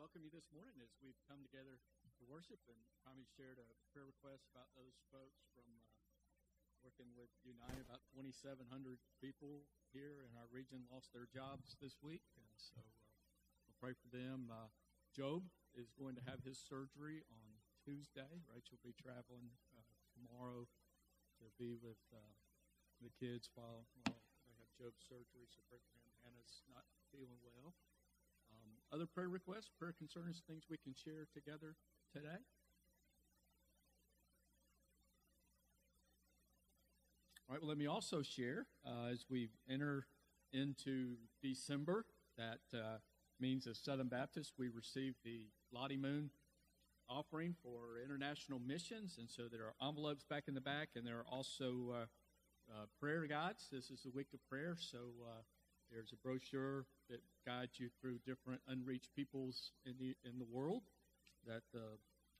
welcome you this morning as we've come together to worship. And Tommy shared a prayer request about those folks from uh, working with United. About 2,700 people here in our region lost their jobs this week, and so uh, we'll pray for them. Uh, Job is going to have his surgery on Tuesday. Rachel will be traveling uh, tomorrow to be with uh, the kids while, while they have Job's surgery. So pray for him. Hannah's not feeling well. Other prayer requests, prayer concerns, things we can share together today? All right, well, let me also share uh, as we enter into December, that uh, means as Southern Baptist, we received the Lottie Moon offering for international missions, and so there are envelopes back in the back, and there are also uh, uh prayer guides. This is the week of prayer, so uh, there's a brochure that guides you through different unreached peoples in the in the world that the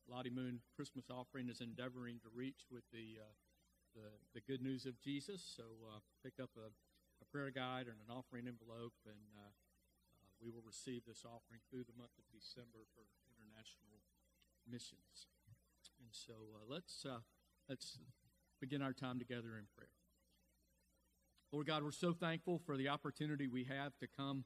Lottie Moon Christmas offering is endeavoring to reach with the uh, the, the good news of Jesus. So uh, pick up a, a, prayer guide and an offering envelope, and uh, uh, we will receive this offering through the month of December for international missions. And so uh, let's uh, let's begin our time together in prayer. Lord God, we're so thankful for the opportunity we have to come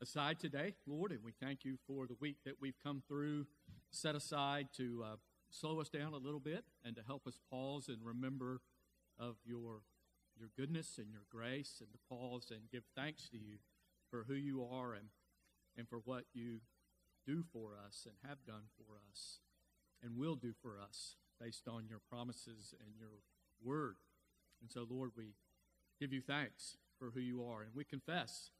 aside today, Lord, and we thank you for the week that we've come through, set aside to uh, slow us down a little bit and to help us pause and remember of your your goodness and your grace and to pause and give thanks to you for who you are and and for what you do for us and have done for us and will do for us based on your promises and your word. And so, Lord, we give you thanks for who you are. And we confess,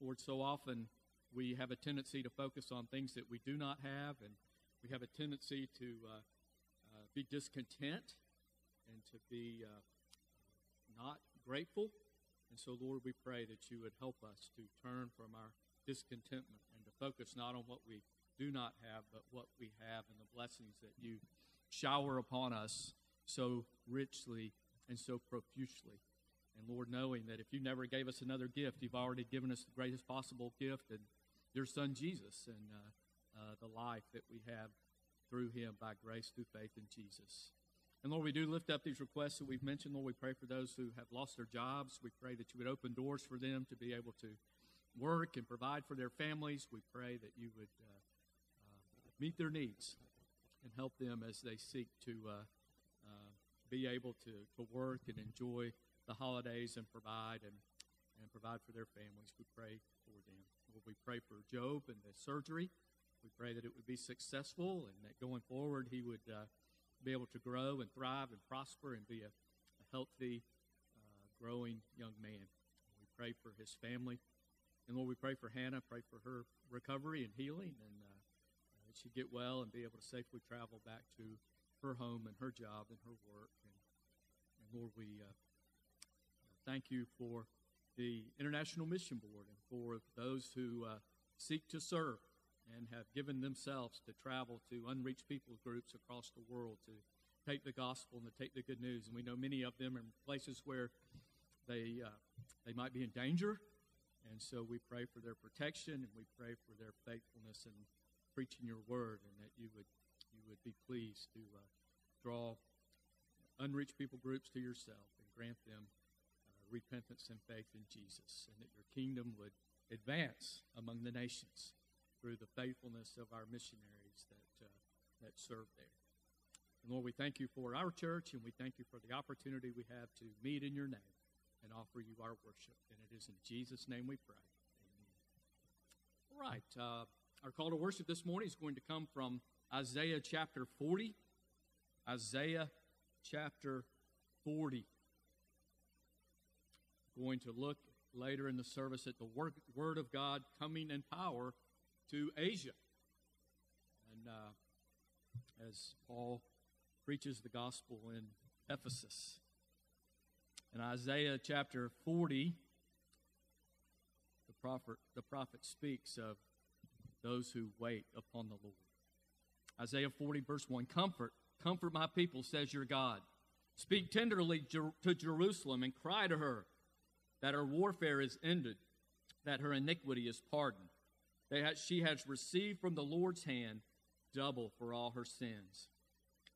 Lord, so often we have a tendency to focus on things that we do not have, and we have a tendency to uh, uh, be discontent and to be uh, not grateful. And so, Lord, we pray that you would help us to turn from our discontentment and to focus not on what we do not have, but what we have and the blessings that you shower upon us so richly and so profusely. And Lord, knowing that if you never gave us another gift, you've already given us the greatest possible gift and your son Jesus and uh, uh, the life that we have through him by grace through faith in Jesus. And Lord, we do lift up these requests that we've mentioned. Lord, we pray for those who have lost their jobs. We pray that you would open doors for them to be able to work and provide for their families. We pray that you would uh, uh meet their needs and help them as they seek to uh, uh, be able to, to work and enjoy the holidays and provide and, and provide for their families. We pray for them. Lord, we pray for Job and the surgery. We pray that it would be successful and that going forward he would uh, be able to grow and thrive and prosper and be a, a healthy, uh, growing young man. We pray for his family. And Lord, we pray for Hannah, pray for her recovery and healing, and uh, that she get well and be able to safely travel back to her home and her job and her work. And, and Lord, we uh, thank you for the International Mission Board and for those who uh, seek to serve and have given themselves to travel to unreached people groups across the world to take the gospel and to take the good news. And we know many of them are in places where they, uh, they might be in danger. And so we pray for their protection and we pray for their faithfulness in preaching your word and that you would, you would be pleased to uh, draw unreached people groups to yourself and grant them repentance and faith in Jesus, and that your kingdom would advance among the nations through the faithfulness of our missionaries that, uh, that serve there. And Lord, we thank you for our church, and we thank you for the opportunity we have to meet in your name and offer you our worship. And it is in Jesus' name we pray. Amen. All right. Uh, our call to worship this morning is going to come from Isaiah chapter 40. Isaiah chapter 40 going to look later in the service at the word, of God coming in power to Asia. And uh, as Paul preaches the gospel in Ephesus. In Isaiah chapter 40, the prophet, the prophet speaks of those who wait upon the Lord. Isaiah 40, verse 1 Comfort, comfort my people, says your God. Speak tenderly to Jerusalem and cry to her that her warfare is ended, that her iniquity is pardoned, that she has received from the Lord's hand double for all her sins.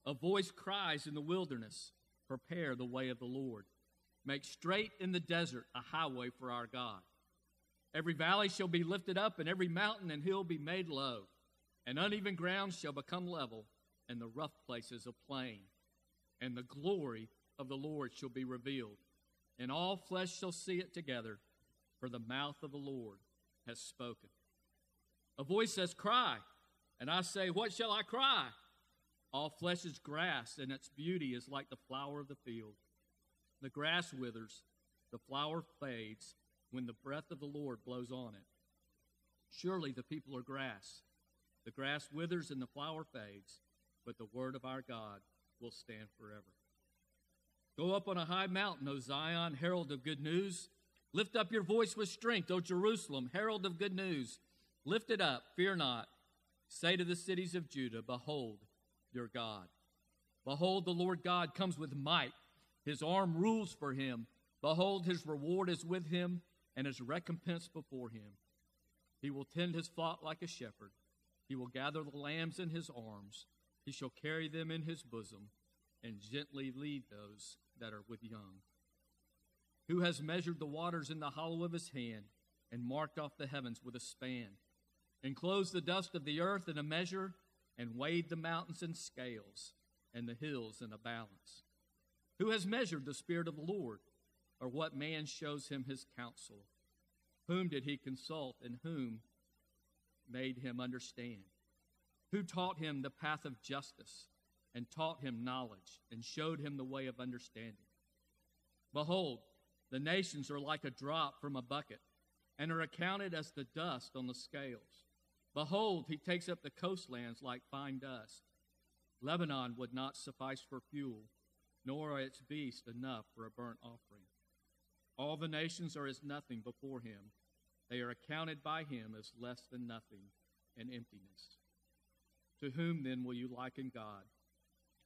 A voice cries in the wilderness, Prepare the way of the Lord. Make straight in the desert a highway for our God. Every valley shall be lifted up, and every mountain and hill be made low, and uneven ground shall become level, and the rough places a plain. And the glory of the Lord shall be revealed, and all flesh shall see it together, for the mouth of the Lord has spoken. A voice says, Cry. And I say, What shall I cry? All flesh is grass, and its beauty is like the flower of the field. The grass withers, the flower fades when the breath of the Lord blows on it. Surely the people are grass. The grass withers and the flower fades, but the word of our God will stand forever. Go up on a high mountain, O Zion, herald of good news. Lift up your voice with strength, O Jerusalem, herald of good news. Lift it up, fear not. Say to the cities of Judah, Behold your God. Behold, the Lord God comes with might. His arm rules for him. Behold, his reward is with him, and his recompense before him. He will tend his flock like a shepherd. He will gather the lambs in his arms. He shall carry them in his bosom, and gently lead those that are with young. Who has measured the waters in the hollow of his hand, and marked off the heavens with a span? enclosed the dust of the earth in a measure, and weighed the mountains in scales, and the hills in a balance. Who has measured the Spirit of the Lord, or what man shows him his counsel? Whom did he consult, and whom made him understand? Who taught him the path of justice, and taught him knowledge, and showed him the way of understanding? Behold, the nations are like a drop from a bucket, and are accounted as the dust on the scales. Behold, he takes up the coastlands like fine dust. Lebanon would not suffice for fuel, nor are its beasts enough for a burnt offering. All the nations are as nothing before him. They are accounted by him as less than nothing and emptiness. To whom then will you liken God?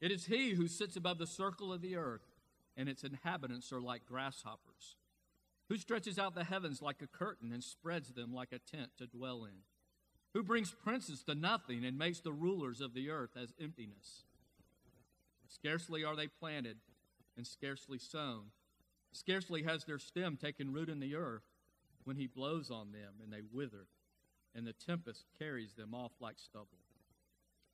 It is he who sits above the circle of the earth, and its inhabitants are like grasshoppers. Who stretches out the heavens like a curtain and spreads them like a tent to dwell in? who brings princes to nothing and makes the rulers of the earth as emptiness. Scarcely are they planted and scarcely sown. Scarcely has their stem taken root in the earth when he blows on them and they wither, and the tempest carries them off like stubble.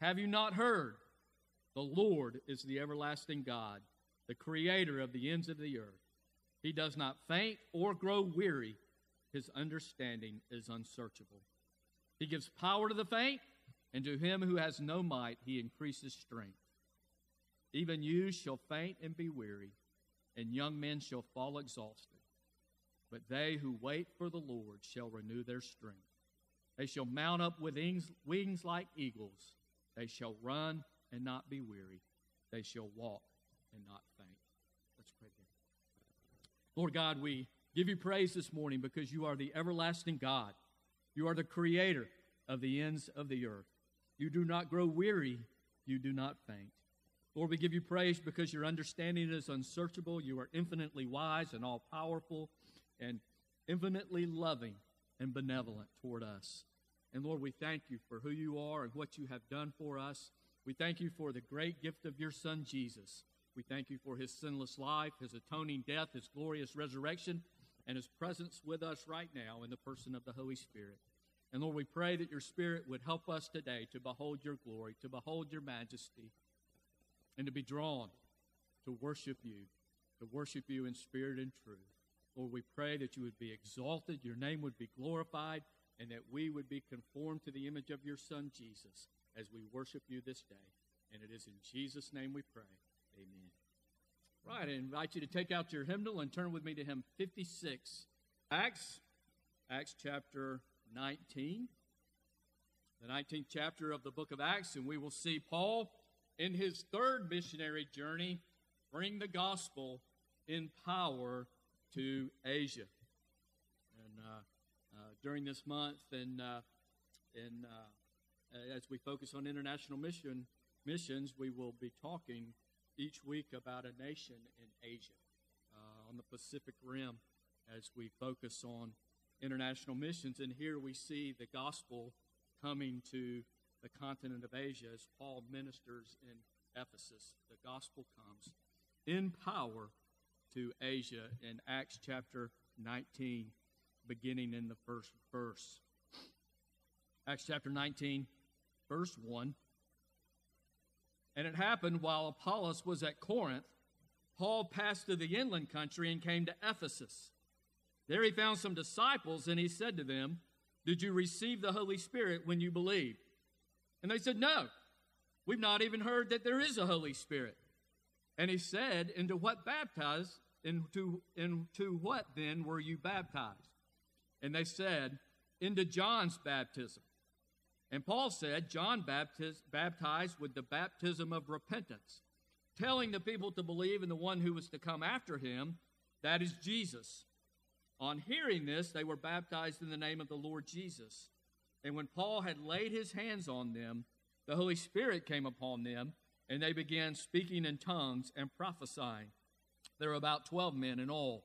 Have you not heard? The Lord is the everlasting God, the creator of the ends of the earth. He does not faint or grow weary. His understanding is unsearchable. He gives power to the faint, and to him who has no might, he increases strength. Even you shall faint and be weary, and young men shall fall exhausted. But they who wait for the Lord shall renew their strength. They shall mount up with wings, like eagles. They shall run and not be weary. They shall walk and not faint. Let's pray again. Lord God, we give you praise this morning because you are the everlasting God. You are the creator of the ends of the earth. You do not grow weary, you do not faint. Lord, we give you praise because your understanding is unsearchable. You are infinitely wise and all powerful and infinitely loving and benevolent toward us. And Lord, we thank you for who you are and what you have done for us. We thank you for the great gift of your Son, Jesus. We thank you for his sinless life, his atoning death, his glorious resurrection, and his presence with us right now in the person of the Holy Spirit. And Lord, we pray that your Spirit would help us today to behold your glory, to behold your majesty, and to be drawn to worship you, to worship you in spirit and truth. Lord, we pray that you would be exalted, your name would be glorified, and that we would be conformed to the image of your Son, Jesus, as we worship you this day. And it is in Jesus' name we pray. Amen. Right, I invite you to take out your hymnal and turn with me to hymn 56. Acts, Acts chapter 19. The 19th chapter of the book of Acts, and we will see Paul in his third missionary journey bring the gospel in power to Asia. During this month, and uh, and uh, as we focus on international mission missions, we will be talking each week about a nation in Asia, uh, on the Pacific Rim, as we focus on international missions. And here we see the gospel coming to the continent of Asia as Paul ministers in Ephesus. The gospel comes in power to Asia in Acts chapter 19, beginning in the first verse. Acts chapter 19, verse 1. And it happened while Apollos was at Corinth, Paul passed through the inland country and came to Ephesus. There he found some disciples, and he said to them, Did you receive the Holy Spirit when you believed? And they said, No, we've not even heard that there is a Holy Spirit. And he said, Into what baptized? Into, into what then were you baptized? And they said, Into John's baptism. And Paul said, John baptized, baptized with the baptism of repentance, telling the people to believe in the one who was to come after him, that is Jesus. On hearing this, they were baptized in the name of the Lord Jesus. And when Paul had laid his hands on them, the Holy Spirit came upon them and they began speaking in tongues and prophesying. There were about 12 men in all.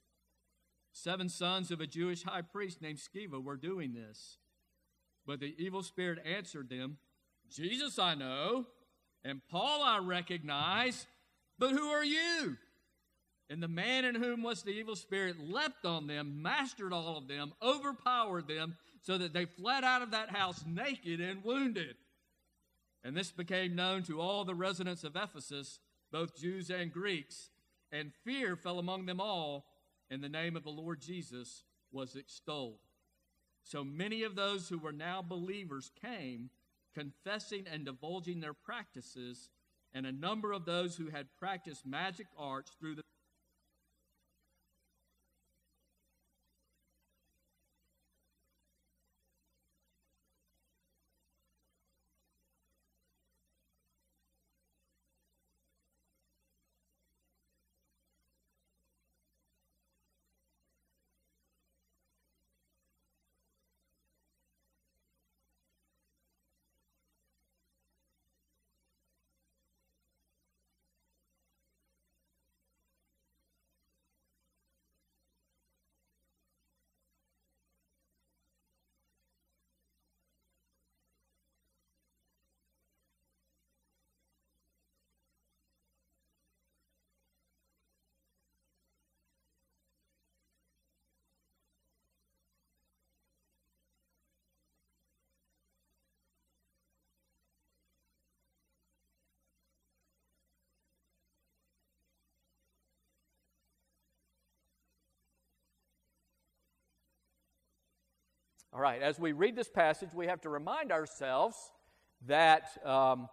Seven sons of a Jewish high priest named Sceva were doing this. But the evil spirit answered them, Jesus I know, and Paul I recognize, but who are you? And the man in whom was the evil spirit leapt on them, mastered all of them, overpowered them, so that they fled out of that house naked and wounded. And this became known to all the residents of Ephesus both Jews and Greeks, and fear fell among them all, and the name of the Lord Jesus was extolled. So many of those who were now believers came, confessing and divulging their practices, and a number of those who had practiced magic arts through the All right, as we read this passage, we have to remind ourselves that um,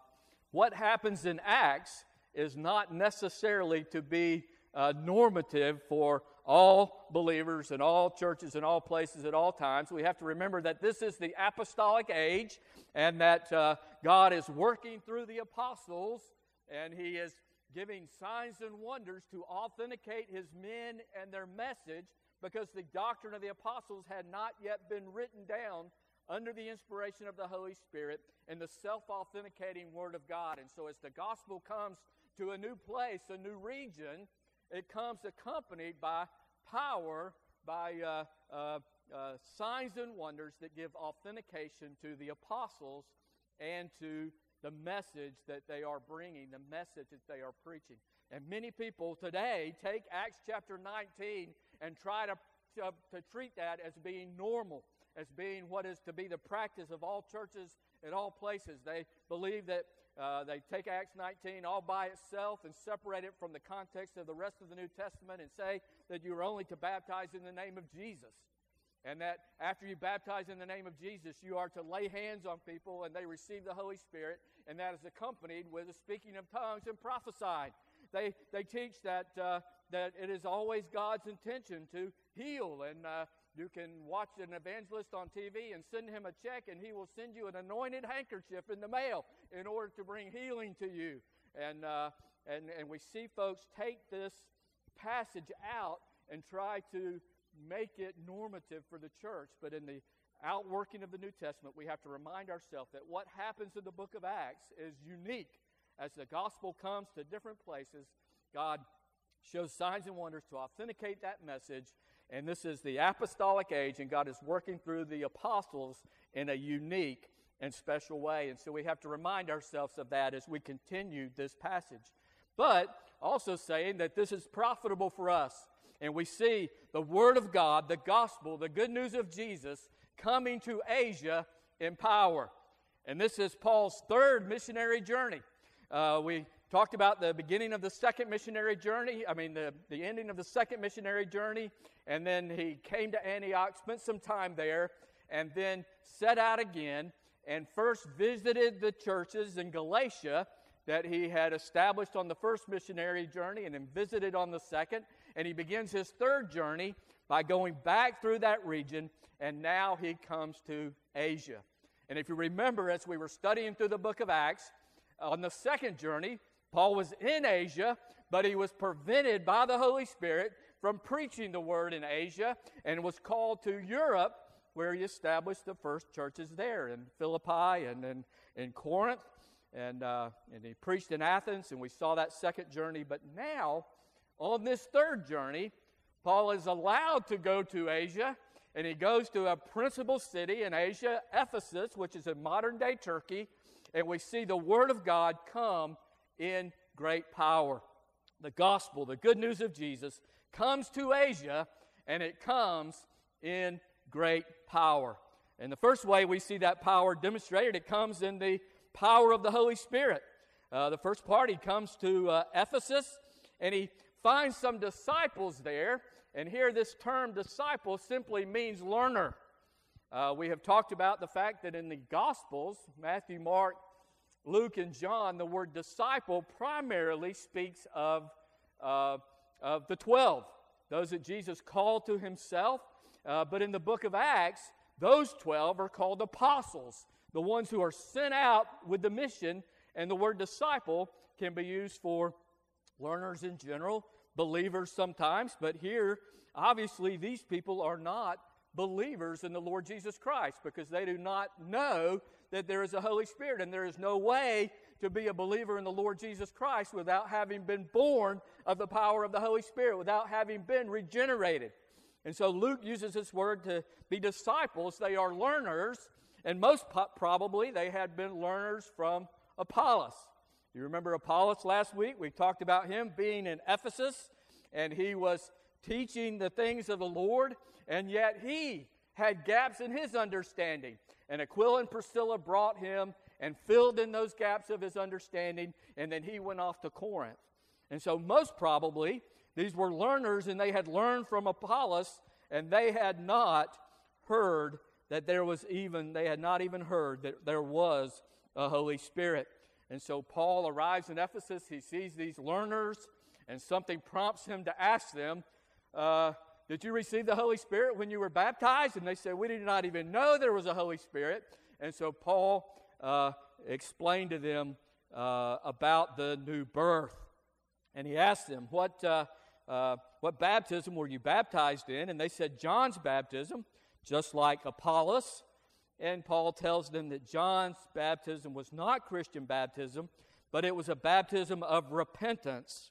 what happens in Acts is not necessarily to be uh, normative for all believers and all churches and all places at all times. We have to remember that this is the apostolic age and that uh, God is working through the apostles and He is giving signs and wonders to authenticate His men and their message because the doctrine of the apostles had not yet been written down under the inspiration of the Holy Spirit and the self authenticating Word of God. And so, as the gospel comes to a new place, a new region, it comes accompanied by power, by uh, uh, uh, signs and wonders that give authentication to the apostles and to the message that they are bringing, the message that they are preaching. And many people today take Acts chapter 19 and try to, to, to treat that as being normal, as being what is to be the practice of all churches in all places. They believe that uh, they take Acts 19 all by itself and separate it from the context of the rest of the New Testament and say that you are only to baptize in the name of Jesus. And that after you baptize in the name of Jesus, you are to lay hands on people and they receive the Holy Spirit, and that is accompanied with the speaking of tongues and prophesying. They, they teach that, uh, that it is always God's intention to heal and uh, you can watch an evangelist on TV and send him a check, and he will send you an anointed handkerchief in the mail in order to bring healing to you. And, uh, and, and we see folks take this passage out and try to make it normative for the church. But in the outworking of the New Testament, we have to remind ourselves that what happens in the book of Acts is unique. As the gospel comes to different places, God shows signs and wonders to authenticate that message and this is the apostolic age, and God is working through the apostles in a unique and special way. And so we have to remind ourselves of that as we continue this passage. But also saying that this is profitable for us. And we see the Word of God, the gospel, the good news of Jesus coming to Asia in power. And this is Paul's third missionary journey. Uh, we talked about the beginning of the second missionary journey, I mean, the, the ending of the second missionary journey, and then he came to Antioch, spent some time there, and then set out again and first visited the churches in Galatia that he had established on the first missionary journey and then visited on the second. And he begins his third journey by going back through that region, and now he comes to Asia. And if you remember, as we were studying through the book of Acts, on the second journey, Paul was in Asia, but he was prevented by the Holy Spirit from preaching the word in Asia and was called to Europe, where he established the first churches there in Philippi and in, in Corinth. And, uh, and he preached in Athens, and we saw that second journey. But now, on this third journey, Paul is allowed to go to Asia, and he goes to a principal city in Asia, Ephesus, which is in modern day Turkey, and we see the Word of God come in great power. The gospel, the good news of Jesus, comes to Asia and it comes in great power. And the first way we see that power demonstrated, it comes in the power of the Holy Spirit. Uh, the first part, he comes to uh, Ephesus and he finds some disciples there. And here, this term disciple simply means learner. Uh, we have talked about the fact that in the Gospels, Matthew, Mark, Luke and John, the word disciple primarily speaks of, uh, of the 12, those that Jesus called to himself. Uh, but in the book of Acts, those 12 are called apostles, the ones who are sent out with the mission. And the word disciple can be used for learners in general, believers sometimes. But here, obviously, these people are not believers in the Lord Jesus Christ because they do not know that there is a Holy Spirit, and there is no way to be a believer in the Lord Jesus Christ without having been born of the power of the Holy Spirit, without having been regenerated. And so Luke uses this word to be disciples. They are learners, and most probably they had been learners from Apollos. You remember Apollos last week? We talked about him being in Ephesus, and he was teaching the things of the Lord, and yet he had gaps in his understanding. And Aquila and Priscilla brought him and filled in those gaps of his understanding, and then he went off to Corinth. And so, most probably, these were learners, and they had learned from Apollos, and they had not heard that there was even, they had not even heard that there was a Holy Spirit. And so Paul arrives in Ephesus. He sees these learners, and something prompts him to ask them, uh, Did you receive the Holy Spirit when you were baptized? And they said, We did not even know there was a Holy Spirit. And so Paul uh, explained to them uh, about the new birth. And he asked them, What, uh, uh, what baptism were you baptized in? And they said, John's baptism, just like Apollos. And Paul tells them that John's baptism was not Christian baptism, but it was a baptism of repentance.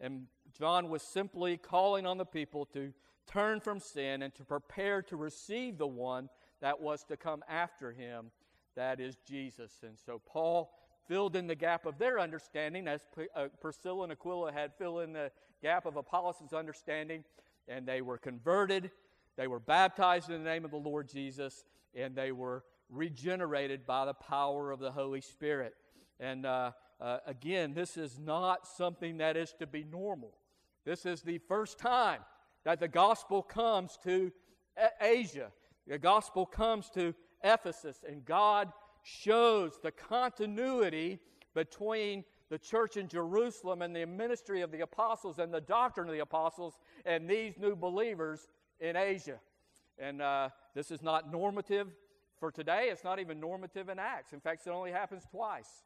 And John was simply calling on the people to turn from sin and to prepare to receive the one that was to come after him, that is Jesus. And so Paul filled in the gap of their understanding, as uh, Priscilla and Aquila had filled in the gap of Apollos' understanding, and they were converted. They were baptized in the name of the Lord Jesus, and they were regenerated by the power of the Holy Spirit. And uh, uh, again, this is not something that is to be normal. This is the first time that the gospel comes to Asia. The gospel comes to Ephesus, and God shows the continuity between the church in Jerusalem and the ministry of the apostles and the doctrine of the apostles and these new believers in Asia. And uh, this is not normative for today. It's not even normative in Acts. In fact, it only happens twice.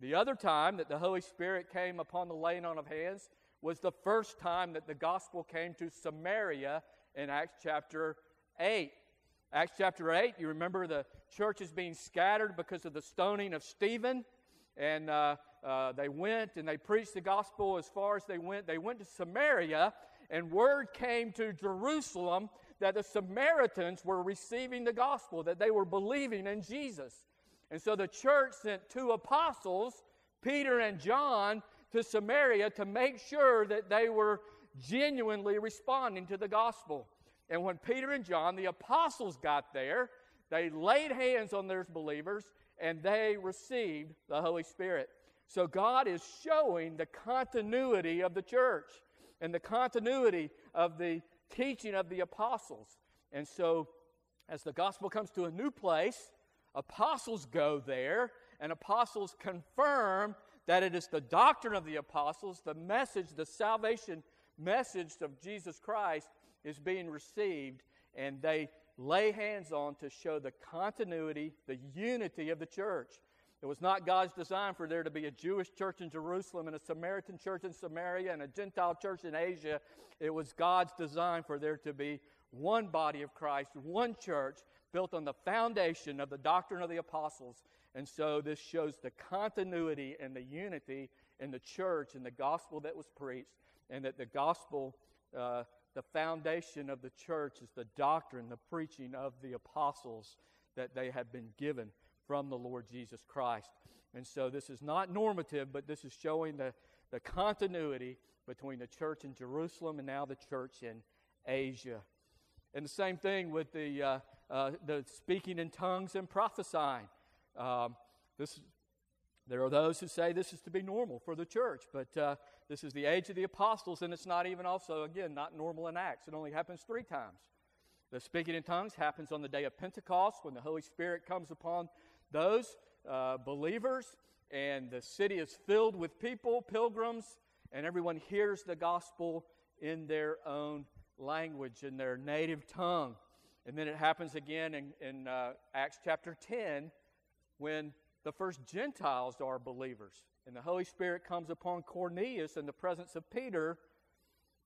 The other time that the Holy Spirit came upon the laying on of hands was the first time that the gospel came to Samaria in Acts chapter 8. Acts chapter 8, you remember the church is being scattered because of the stoning of Stephen. And uh, uh, they went and they preached the gospel as far as they went. They went to Samaria, and word came to Jerusalem that the Samaritans were receiving the gospel, that they were believing in Jesus. And so the church sent two apostles, Peter and John, to Samaria to make sure that they were genuinely responding to the gospel. And when Peter and John, the apostles, got there, they laid hands on those believers and they received the Holy Spirit. So God is showing the continuity of the church and the continuity of the teaching of the apostles. And so, as the gospel comes to a new place, apostles go there, and apostles confirm that it is the doctrine of the apostles, the message, the salvation message of Jesus Christ is being received, and they lay hands on to show the continuity, the unity of the church. It was not God's design for there to be a Jewish church in Jerusalem and a Samaritan church in Samaria and a Gentile church in Asia. It was God's design for there to be one body of Christ, one church built on the foundation of the doctrine of the apostles. And so this shows the continuity and the unity in the church and the gospel that was preached, and that the gospel uh, the foundation of the church is the doctrine, the preaching of the apostles that they have been given from the Lord Jesus Christ. And so this is not normative, but this is showing the, the continuity between the church in Jerusalem and now the church in Asia. And the same thing with the, uh, uh, the speaking in tongues and prophesying. Um, this, there are those who say this is to be normal for the church, but uh, this is the age of the apostles, and it's not even also, again, not normal in Acts. It only happens three times. The speaking in tongues happens on the day of Pentecost when the Holy Spirit comes upon those uh, believers, and the city is filled with people, pilgrims, and everyone hears the gospel in their own language, in their native tongue. And then it happens again in, in uh, Acts chapter 10 when the first Gentiles are believers. And the Holy Spirit comes upon Cornelius in the presence of Peter.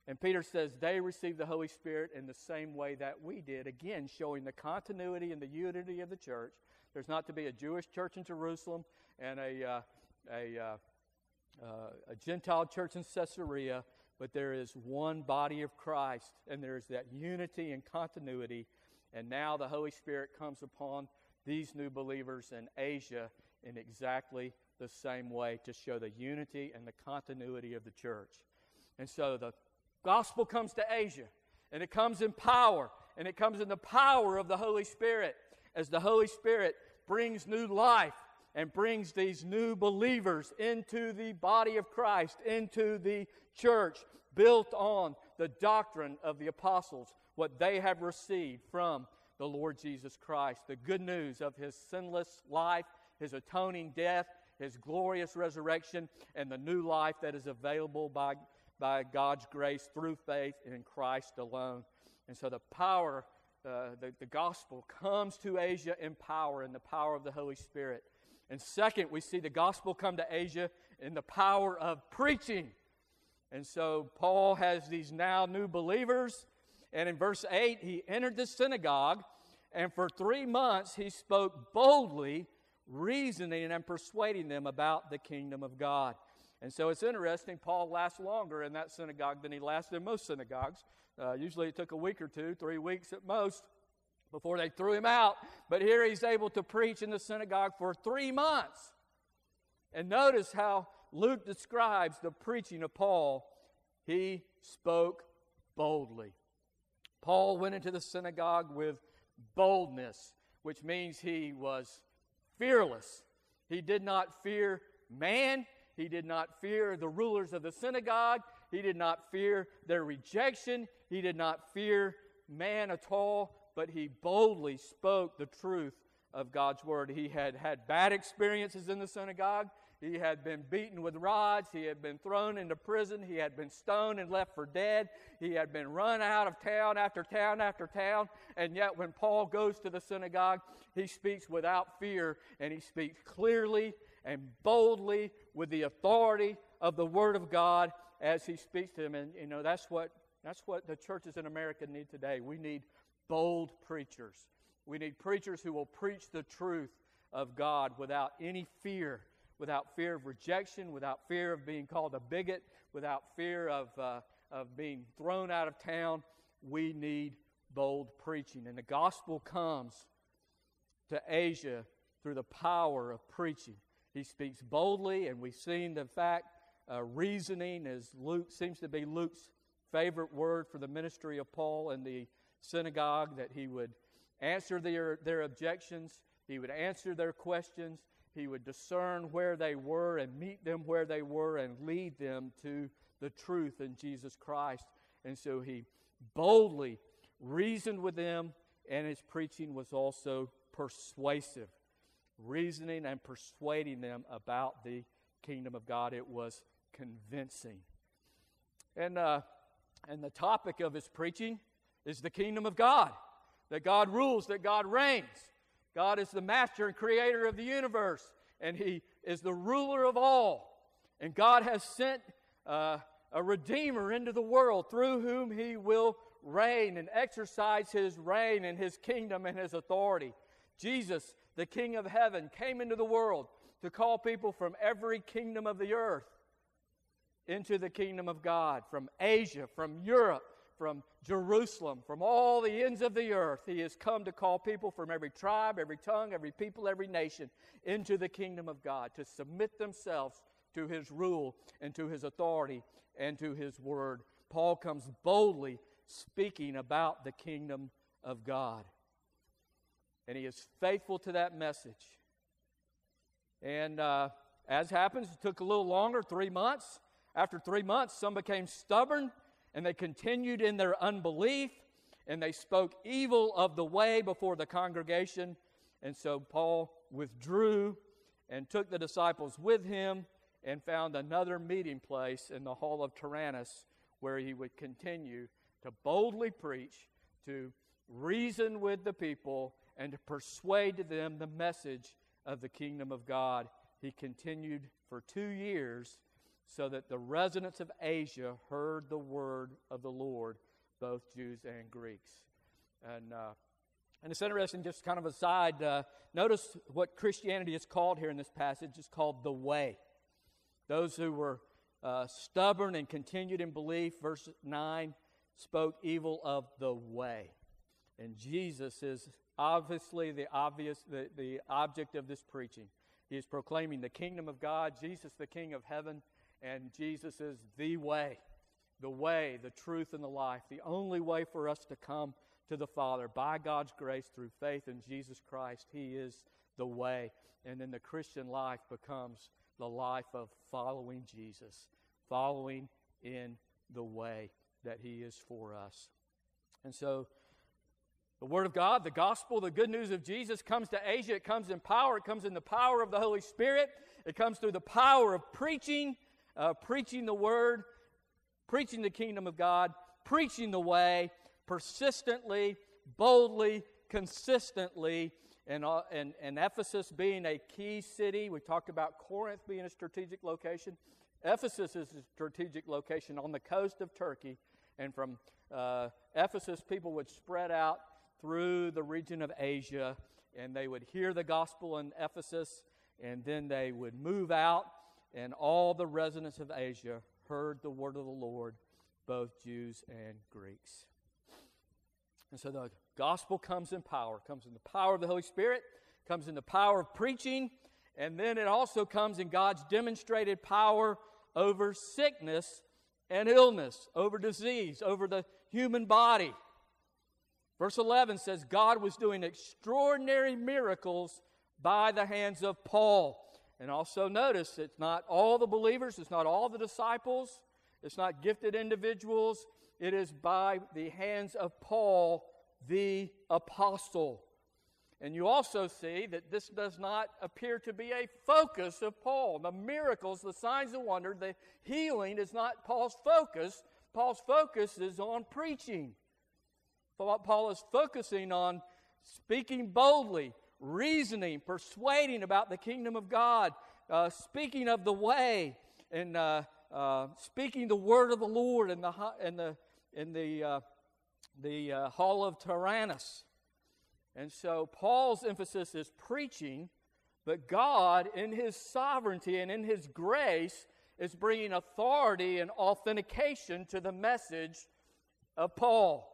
And Peter says they received the Holy Spirit in the same way that we did, again, showing the continuity and the unity of the church. There's not to be a Jewish church in Jerusalem and a, uh, a, uh, uh, a Gentile church in Caesarea, but there is one body of Christ, and there is that unity and continuity. And now the Holy Spirit comes upon these new believers in Asia in exactly the same way to show the unity and the continuity of the church. And so the gospel comes to Asia, and it comes in power, and it comes in the power of the Holy Spirit as the Holy Spirit brings new life and brings these new believers into the body of Christ, into the church, built on the doctrine of the apostles, what they have received from the Lord Jesus Christ, the good news of his sinless life his atoning death, his glorious resurrection, and the new life that is available by, by God's grace through faith in Christ alone. And so the power, uh, the, the gospel comes to Asia in power, in the power of the Holy Spirit. And second, we see the gospel come to Asia in the power of preaching. And so Paul has these now new believers. And in verse 8, he entered the synagogue, and for three months he spoke boldly, reasoning and persuading them about the kingdom of God. And so it's interesting, Paul lasts longer in that synagogue than he lasted in most synagogues. Uh, usually it took a week or two, three weeks at most, before they threw him out. But here he's able to preach in the synagogue for three months. And notice how Luke describes the preaching of Paul. He spoke boldly. Paul went into the synagogue with boldness, which means he was fearless. He did not fear man, he did not fear the rulers of the synagogue, he did not fear their rejection, he did not fear man at all, but he boldly spoke the truth of God's word. He had had bad experiences in the synagogue. He had been beaten with rods. He had been thrown into prison. He had been stoned and left for dead. He had been run out of town after town after town. And yet, when Paul goes to the synagogue, he speaks without fear and he speaks clearly and boldly with the authority of the Word of God as he speaks to them. And, you know, that's what, that's what the churches in America need today. We need bold preachers. We need preachers who will preach the truth of God without any fear without fear of rejection, without fear of being called a bigot, without fear of, uh, of being thrown out of town. We need bold preaching. And the gospel comes to Asia through the power of preaching. He speaks boldly, and we've seen the fact uh, reasoning is Luke seems to be Luke's favorite word for the ministry of Paul in the synagogue. That he would answer their their objections, he would answer their questions, he would discern where they were and meet them where they were and lead them to the truth in Jesus Christ. And so he boldly reasoned with them, and his preaching was also persuasive, reasoning and persuading them about the kingdom of God. It was convincing. And, uh, and the topic of his preaching is the kingdom of God that God rules, that God reigns. God is the master and creator of the universe, and He is the ruler of all. And God has sent uh, a Redeemer into the world through whom He will reign and exercise His reign and His kingdom and His authority. Jesus, the King of heaven, came into the world to call people from every kingdom of the earth into the kingdom of God, from Asia, from Europe, from Jerusalem, from all the ends of the earth. He has come to call people from every tribe, every tongue, every people, every nation into the kingdom of God, to submit themselves to his rule and to his authority and to his word. Paul comes boldly speaking about the kingdom of God. And he is faithful to that message. And uh, as happens, it took a little longer, three months. After three months, some became stubborn and they continued in their unbelief, and they spoke evil of the way before the congregation. And so Paul withdrew and took the disciples with him and found another meeting place in the hall of Tyrannus where he would continue to boldly preach, to reason with the people, and to persuade them the message of the kingdom of God. He continued for two years so that the residents of Asia heard the word of the Lord, both Jews and Greeks. And, uh, and it's interesting, just kind of aside, uh, notice what Christianity is called here in this passage. It's called the way. Those who were uh, stubborn and continued in belief, verse 9, spoke evil of the way. And Jesus is obviously the obvious the, the object of this preaching. He is proclaiming the kingdom of God, Jesus the King of heaven, and Jesus is the way, the way, the truth, and the life, the only way for us to come to the Father by God's grace through faith in Jesus Christ. He is the way. And then the Christian life becomes the life of following Jesus, following in the way that He is for us. And so The Word of God, the gospel, the good news of Jesus comes to Asia. It comes in power. It comes in the power of the Holy Spirit. It comes through the power of preaching, uh, preaching the Word, preaching the kingdom of God, preaching the way, persistently, boldly, consistently. And, uh, and, and Ephesus being a key city, we talked about Corinth being a strategic location. Ephesus is a strategic location on the coast of Turkey. And from uh, Ephesus, people would spread out through the region of Asia, and they would hear the gospel in Ephesus, and then they would move out, and all the residents of Asia heard the word of the Lord, both Jews and Greeks. And so the gospel comes in power, comes in the power of the Holy Spirit, comes in the power of preaching, and then it also comes in God's demonstrated power over sickness and illness, over disease, over the human body. Verse 11 says, God was doing extraordinary miracles by the hands of Paul. And also notice it's not all the believers, it's not all the disciples, it's not gifted individuals. It is by the hands of Paul, the apostle. And you also see that this does not appear to be a focus of Paul. The miracles, the signs of wonder, the healing is not Paul's focus. Paul's focus is on preaching. Paul is focusing on speaking boldly, reasoning, persuading about the kingdom of God, uh, speaking of the way, and uh, uh, speaking the word of the Lord in the in the in the uh, the uh, hall of Tyrannus. And so Paul's emphasis is preaching, but God, in His sovereignty and in His grace, is bringing authority and authentication to the message of Paul.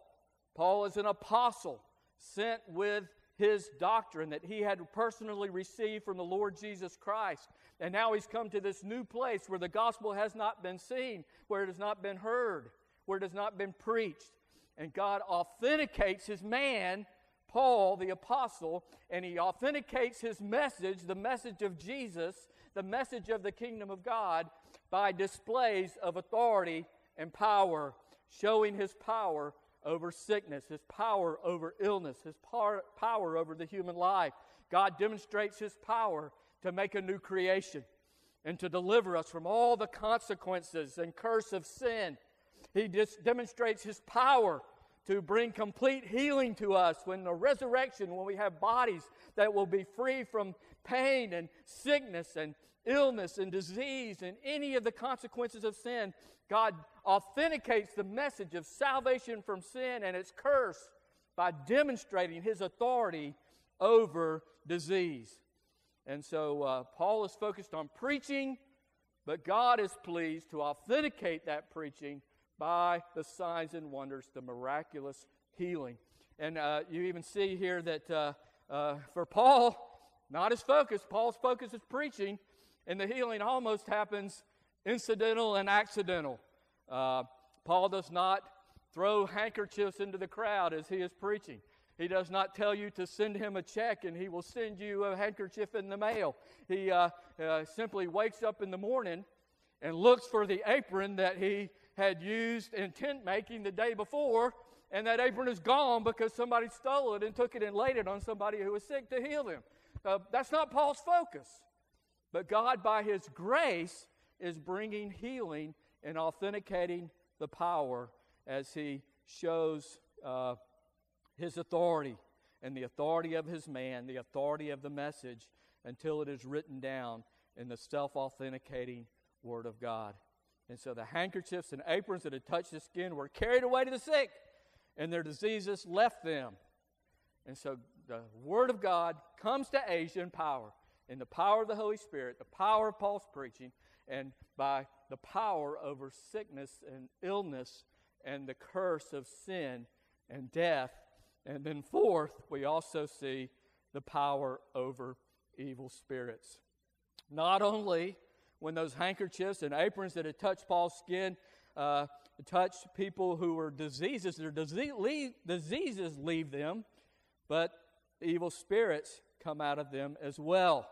Paul is an apostle sent with his doctrine that he had personally received from the Lord Jesus Christ. And now he's come to this new place where the gospel has not been seen, where it has not been heard, where it has not been preached. And God authenticates his man, Paul the apostle, and he authenticates his message, the message of Jesus, the message of the kingdom of God, by displays of authority and power, showing his power over sickness, his power over illness, his power, power over the human life. God demonstrates his power to make a new creation and to deliver us from all the consequences and curse of sin. He demonstrates his power to bring complete healing to us when the resurrection, when we have bodies that will be free from pain and sickness and illness and disease and any of the consequences of sin, God authenticates the message of salvation from sin and its curse by demonstrating his authority over disease. And so uh, Paul is focused on preaching, but God is pleased to authenticate that preaching by the signs and wonders, the miraculous healing. And uh, you even see here that uh, uh for Paul, not his focus, Paul's focus is preaching, and the healing almost happens incidental and accidental. Uh, Paul does not throw handkerchiefs into the crowd as he is preaching. He does not tell you to send him a check and he will send you a handkerchief in the mail. He uh, uh, simply wakes up in the morning and looks for the apron that he had used in tent making the day before, and that apron is gone because somebody stole it and took it and laid it on somebody who was sick to heal them. Uh, that's not Paul's focus. But God, by His grace, is bringing healing and authenticating the power as He shows uh, His authority and the authority of His man, the authority of the message, until it is written down in the self authenticating Word of God. And so the handkerchiefs and aprons that had touched the skin were carried away to the sick, and their diseases left them. And so the Word of God comes to Asia in power in the power of the Holy Spirit, the power of Paul's preaching, and by the power over sickness and illness and the curse of sin and death. And then, fourth, we also see the power over evil spirits. Not only when those handkerchiefs and aprons that had touched Paul's skin uh, touched people who were diseases, their disease, leave, diseases leave them, but evil spirits come out of them as well.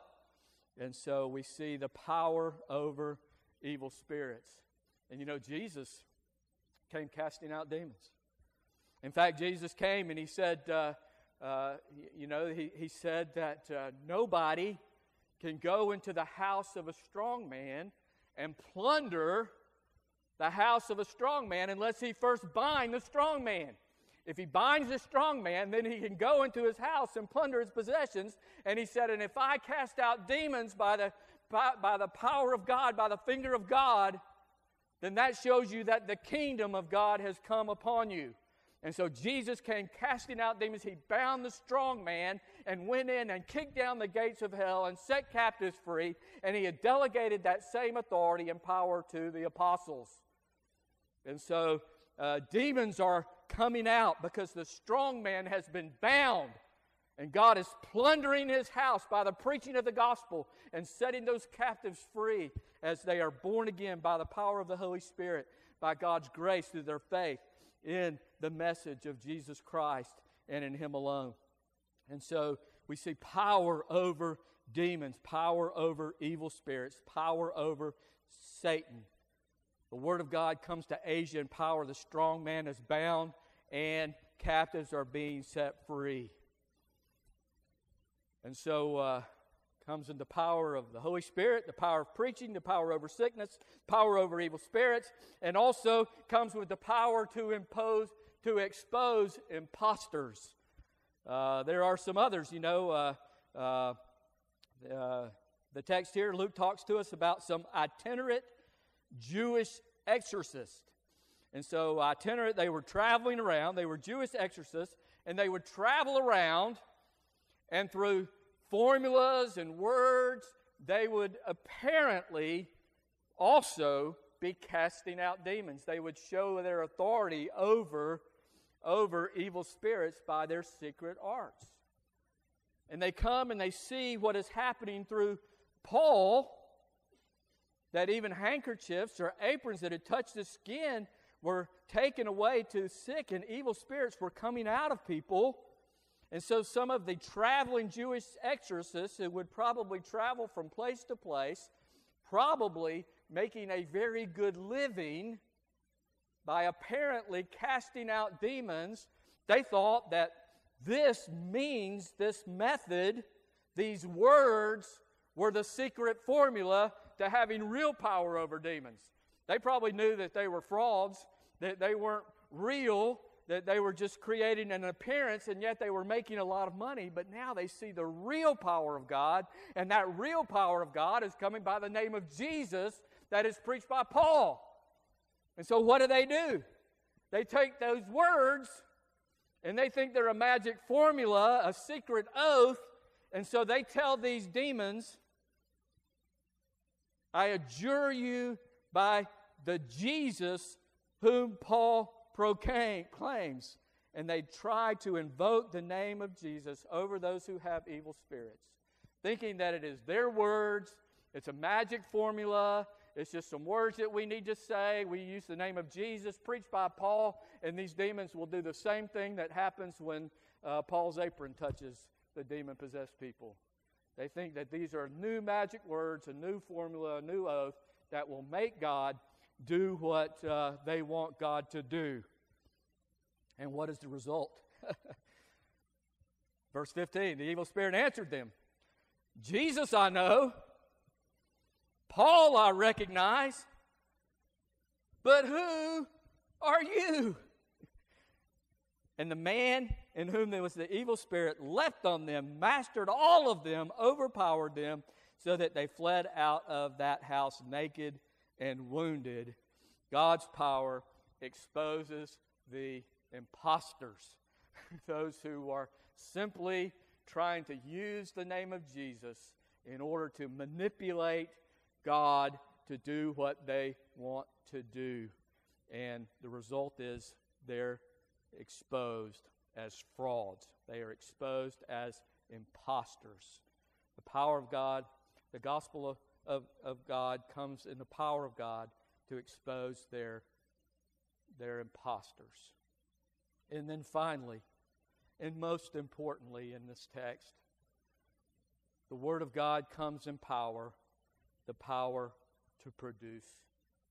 And so we see the power over evil spirits. And you know, Jesus came casting out demons. In fact, Jesus came and he said, uh, uh, you know, he, he said that uh, nobody can go into the house of a strong man and plunder the house of a strong man unless he first bind the strong man. If he binds the strong man, then he can go into his house and plunder his possessions. And he said, And if I cast out demons by the, by, by the power of God, by the finger of God, then that shows you that the kingdom of God has come upon you. And so Jesus came casting out demons. He bound the strong man and went in and kicked down the gates of hell and set captives free. And he had delegated that same authority and power to the apostles. And so uh, demons are coming out because the strong man has been bound. And God is plundering his house by the preaching of the gospel and setting those captives free as they are born again by the power of the Holy Spirit, by God's grace through their faith in the message of Jesus Christ and in Him alone. And so we see power over demons, power over evil spirits, power over Satan. The Word of God comes to Asia in power. The strong man is bound, and captives are being set free. And so, uh, comes in the power of the Holy Spirit, the power of preaching, the power over sickness, power over evil spirits, and also comes with the power to impose, to expose imposters. Uh, there are some others, you know. Uh, uh, uh, the text here, Luke talks to us about some itinerant Jewish exorcists. And so, uh, itinerant, they were traveling around, they were Jewish exorcists, and they would travel around and through formulas and words, they would apparently also be casting out demons. They would show their authority over, over evil spirits by their secret arts. And they come and they see what is happening through Paul, that even handkerchiefs or aprons that had touched the skin were taken away to sick, and evil spirits were coming out of people. And so some of the traveling Jewish exorcists who would probably travel from place to place, probably making a very good living by apparently casting out demons, they thought that this means, this method, these words were the secret formula to having real power over demons. They probably knew that they were frauds, that they weren't real, that they were just creating an appearance and yet they were making a lot of money. But now they see the real power of God, and that real power of God is coming by the name of Jesus that is preached by Paul. And so, what do they do? They take those words and they think they're a magic formula, a secret oath, and so they tell these demons, I adjure you by the Jesus whom Paul proclaims, and they try to invoke the name of Jesus over those who have evil spirits, thinking that it is their words, it's a magic formula, it's just some words that we need to say. We use the name of Jesus, preached by Paul, and these demons will do the same thing that happens when uh, Paul's apron touches the demon possessed people. They think that these are new magic words, a new formula, a new oath that will make God do what uh, they want God to do. And what is the result? Verse 15 the evil spirit answered them Jesus I know, Paul I recognize, but who are you? And the man in whom there was the evil spirit left on them, mastered all of them, overpowered them, so that they fled out of that house naked and wounded. God's power exposes the imposters, those who are simply trying to use the name of Jesus in order to manipulate God to do what they want to do. And the result is they're exposed as frauds, they are exposed as imposters. The power of God, the gospel of of, of God comes in the power of God to expose their, their imposters. And then finally, and most importantly in this text, the Word of God comes in power, the power to produce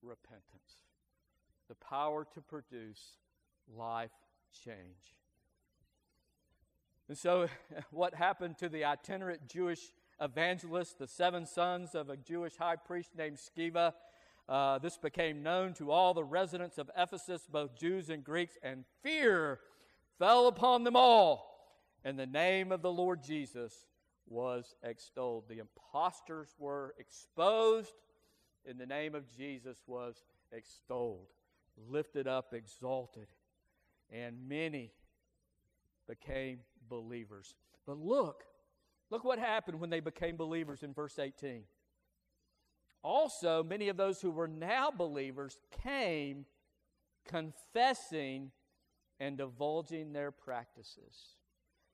repentance, the power to produce life change. And so, what happened to the itinerant Jewish evangelist, the seven sons of a Jewish high priest named Sceva? Uh, this became known to all the residents of Ephesus, both Jews and Greeks, and fear fell upon them all. And the name of the Lord Jesus was extolled. The impostors were exposed, and the name of Jesus was extolled, lifted up, exalted. And many became believers. But look, look what happened when they became believers in verse 18. Also, many of those who were now believers came confessing and divulging their practices.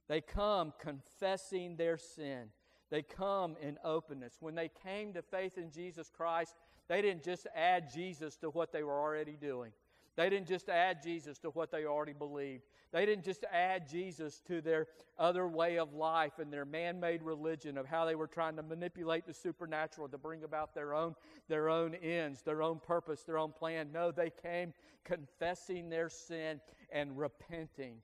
They come confessing their sin. They come in openness. When they came to faith in Jesus Christ, they didn't just add Jesus to what they were already doing. They didn't just add Jesus to what they already believed. They didn't just add Jesus to their other way of life and their man made religion of how they were trying to manipulate the supernatural to bring about their own, their own ends, their own purpose, their own plan. No, they came confessing their sin and repenting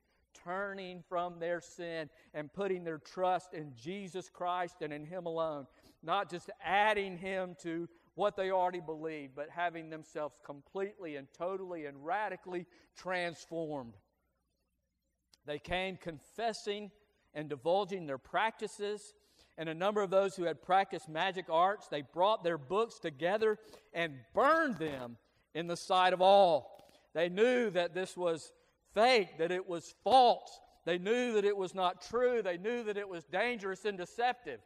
turning from their sin and putting their trust in Jesus Christ and in Him alone. Not just adding Him to what they already believed, but having themselves completely and totally and radically transformed. They came confessing and divulging their practices. And a number of those who had practiced magic arts, they brought their books together and burned them in the sight of all. They knew that this was fake, that it was false. They knew that it was not true. They knew that it was dangerous and deceptive.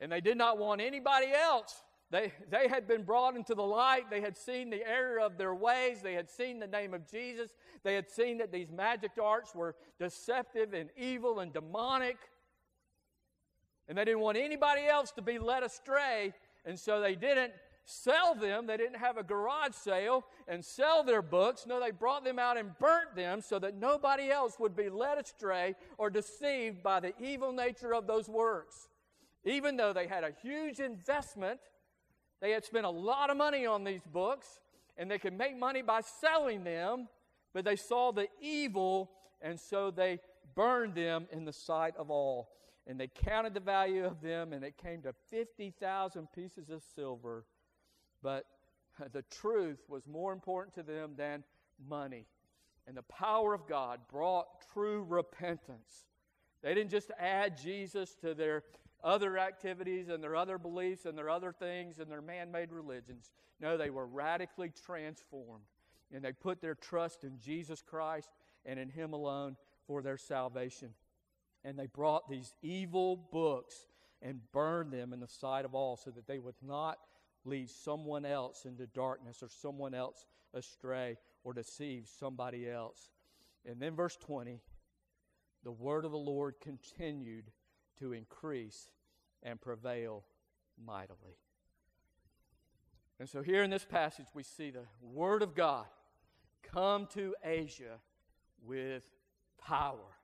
And they did not want anybody else. They, they had been brought into the light. They had seen the error of their ways. They had seen the name of Jesus. They had seen that these magic arts were deceptive and evil and demonic. And they didn't want anybody else to be led astray. And so they didn't sell them. They didn't have a garage sale and sell their books. No, they brought them out and burnt them so that nobody else would be led astray or deceived by the evil nature of those works. Even though they had a huge investment, they had spent a lot of money on these books and they could make money by selling them, but they saw the evil and so they burned them in the sight of all. And they counted the value of them, and it came to 50,000 pieces of silver but the truth was more important to them than money. And the power of God brought true repentance. They didn't just add Jesus to their other activities and their other beliefs and their other things and their man made religions. No, they were radically transformed. And they put their trust in Jesus Christ and in Him alone for their salvation. And they brought these evil books and burned them in the sight of all so that they would not lead someone else into darkness or someone else astray or deceive somebody else. And then, verse 20 the word of the Lord continued to increase and prevail mightily. And so, here in this passage, we see the word of God come to Asia with power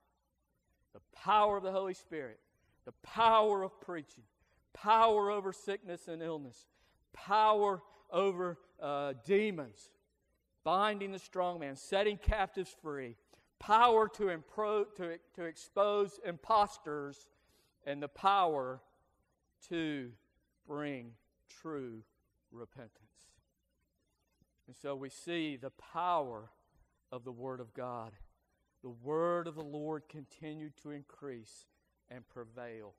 the power of the Holy Spirit, the power of preaching, power over sickness and illness, power over uh, demons, binding the strong man, setting captives free, power to, impro- to, to expose impostors, and the power to bring true repentance. And so we see the power of the Word of God. The Word of the Lord continued to increase and prevail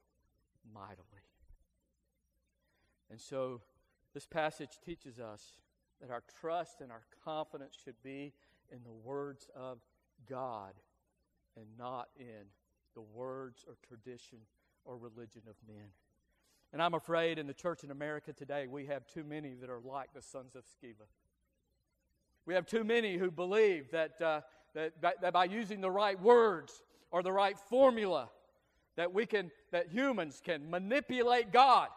mightily. And so this passage teaches us that our trust and our confidence should be in the words of God and not in the words or tradition or religion of men. And I'm afraid in the church in America today, we have too many that are like the sons of Sceva. We have too many who believe that, uh, that, that by using the right words or the right formula, that we can, that humans can manipulate God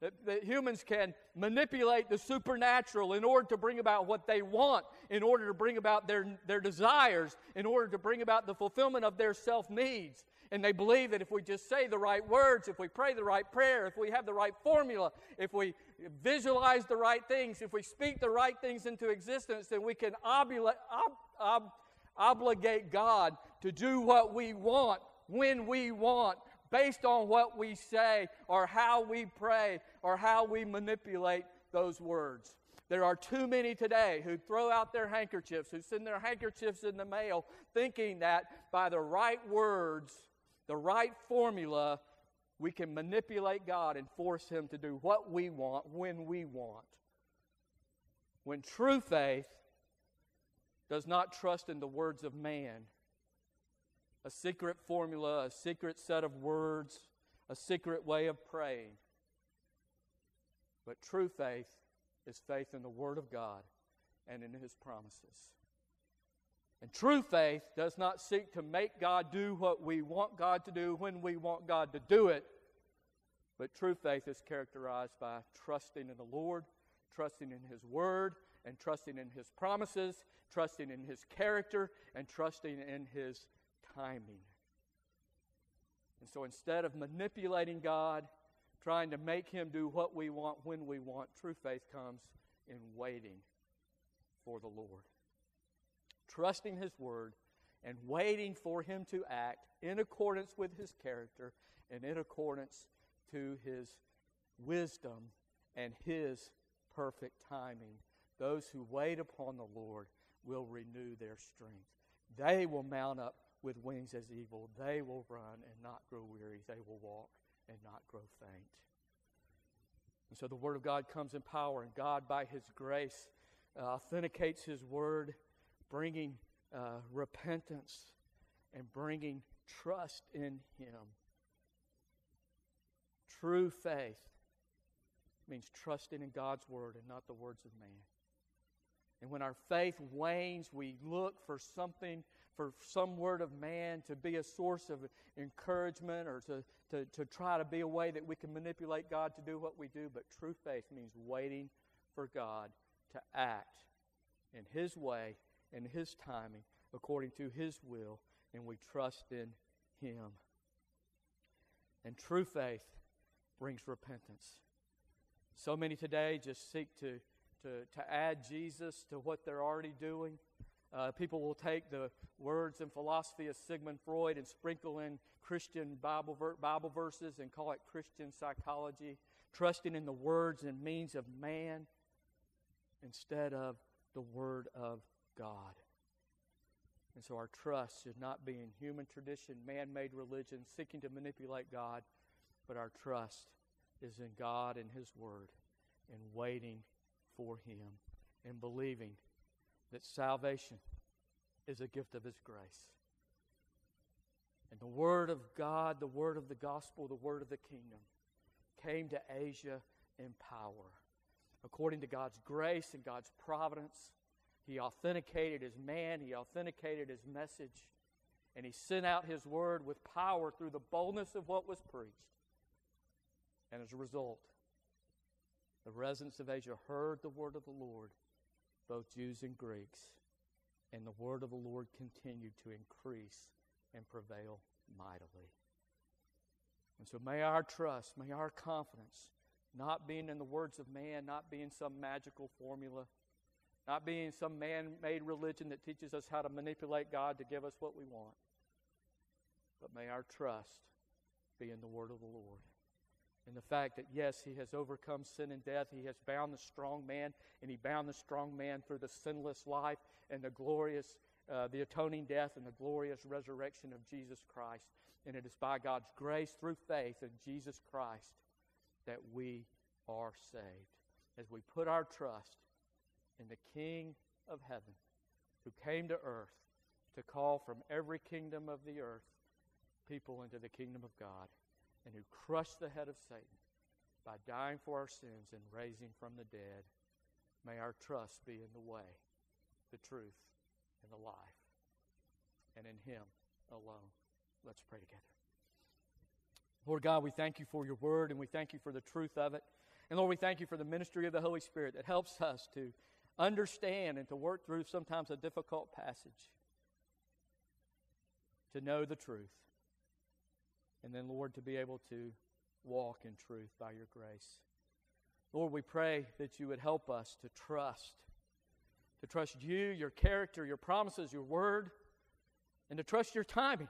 that, that, humans can manipulate the supernatural in order to bring about what they want, in order to bring about their, their desires, in order to bring about the fulfillment of their self needs. And they believe that if we just say the right words, if we pray the right prayer, if we have the right formula, if we visualize the right things, if we speak the right things into existence, then we can obula- ob- ob- obligate God to do what we want when we want based on what we say or how we pray or how we manipulate those words. There are too many today who throw out their handkerchiefs, who send their handkerchiefs in the mail, thinking that by the right words, the right formula, we can manipulate God and force Him to do what we want when we want. When true faith does not trust in the words of man, a secret formula, a secret set of words, a secret way of praying. But true faith is faith in the Word of God and in His promises. And true faith does not seek to make God do what we want God to do when we want God to do it. But true faith is characterized by trusting in the Lord, trusting in His Word, and trusting in His promises, trusting in His character, and trusting in His timing. And so instead of manipulating God, trying to make Him do what we want when we want, true faith comes in waiting for the Lord. Trusting His Word and waiting for Him to act in accordance with His character and in accordance to His wisdom and His perfect timing. Those who wait upon the Lord will renew their strength. They will mount up with wings as eagle. They will run and not grow weary. They will walk and not grow faint. And so the Word of God comes in power, and God, by His grace, uh, authenticates His Word, bringing uh, repentance and bringing trust in Him. True faith means trusting in God's Word and not the words of man. And when our faith wanes, we look for something for some word of man to be a source of encouragement or to, to, to try to be a way that we can manipulate God to do what we do. But true faith means waiting for God to act in His way, in His timing, according to His will, and we trust in Him. And true faith brings repentance. So many today just seek to, to, to add Jesus to what they're already doing. Uh, people will take the words and philosophy of Sigmund Freud and sprinkle in Christian Bible, ver- Bible verses and call it Christian psychology, trusting in the words and means of man instead of the Word of God. And so our trust should not be in human tradition, man made religion, seeking to manipulate God, but our trust is in God and His Word and waiting for Him and believing that salvation is a gift of His grace. And the Word of God, the Word of the gospel, the Word of the kingdom came to Asia in power. According to God's grace and God's providence, He authenticated His man, He authenticated His message, and He sent out His Word with power through the boldness of what was preached. And as a result, the residents of Asia heard the word of the Lord both Jews and Greeks, and the word of the Lord continued to increase and prevail mightily. And so may our trust, may our confidence not being in the words of man, not being some magical formula, not being some man made religion that teaches us how to manipulate God to give us what we want, but may our trust be in the word of the Lord in the fact that, yes, he has overcome sin and death. He has bound the strong man, and he bound the strong man through the sinless life and the glorious, uh, the atoning death and the glorious resurrection of Jesus Christ. And it is by God's grace through faith in Jesus Christ that we are saved. As we put our trust in the King of heaven who came to earth to call from every kingdom of the earth people into the kingdom of God and who crushed the head of Satan by dying for our sins and raising from the dead. May our trust be in the way, the truth, and the life, and in Him alone. Let's pray together. Lord God, we thank you for your word and we thank you for the truth of it. And Lord, we thank you for the ministry of the Holy Spirit that helps us to understand and to work through sometimes a difficult passage, to know the truth. And then, Lord, to be able to walk in truth by your grace. Lord, we pray that you would help us to trust, to trust you, your character, your promises, your word, and to trust your timing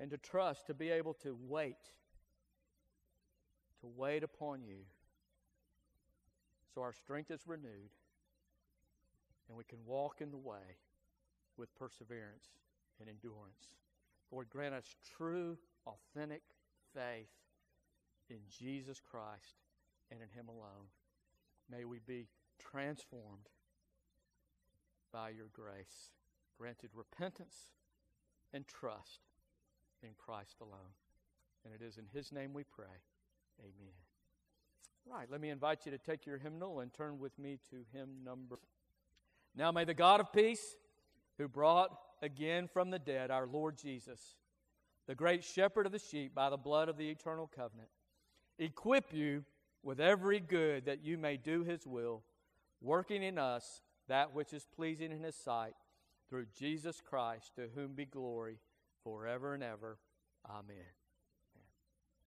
and to trust to be able to wait, to wait upon you so our strength is renewed and we can walk in the way with perseverance and endurance. Lord, grant us true, authentic faith in Jesus Christ and in Him alone. May we be transformed by your grace, granted repentance and trust in Christ alone. And it is in His name we pray. Amen. Right, let me invite you to take your hymnal and turn with me to hymn number. Now may the God of peace, who brought again from the dead our Lord Jesus, the great shepherd of the sheep by the blood of the eternal covenant, equip you with every good that you may do his will, working in us that which is pleasing in his sight, through Jesus Christ, to whom be glory forever and ever. Amen.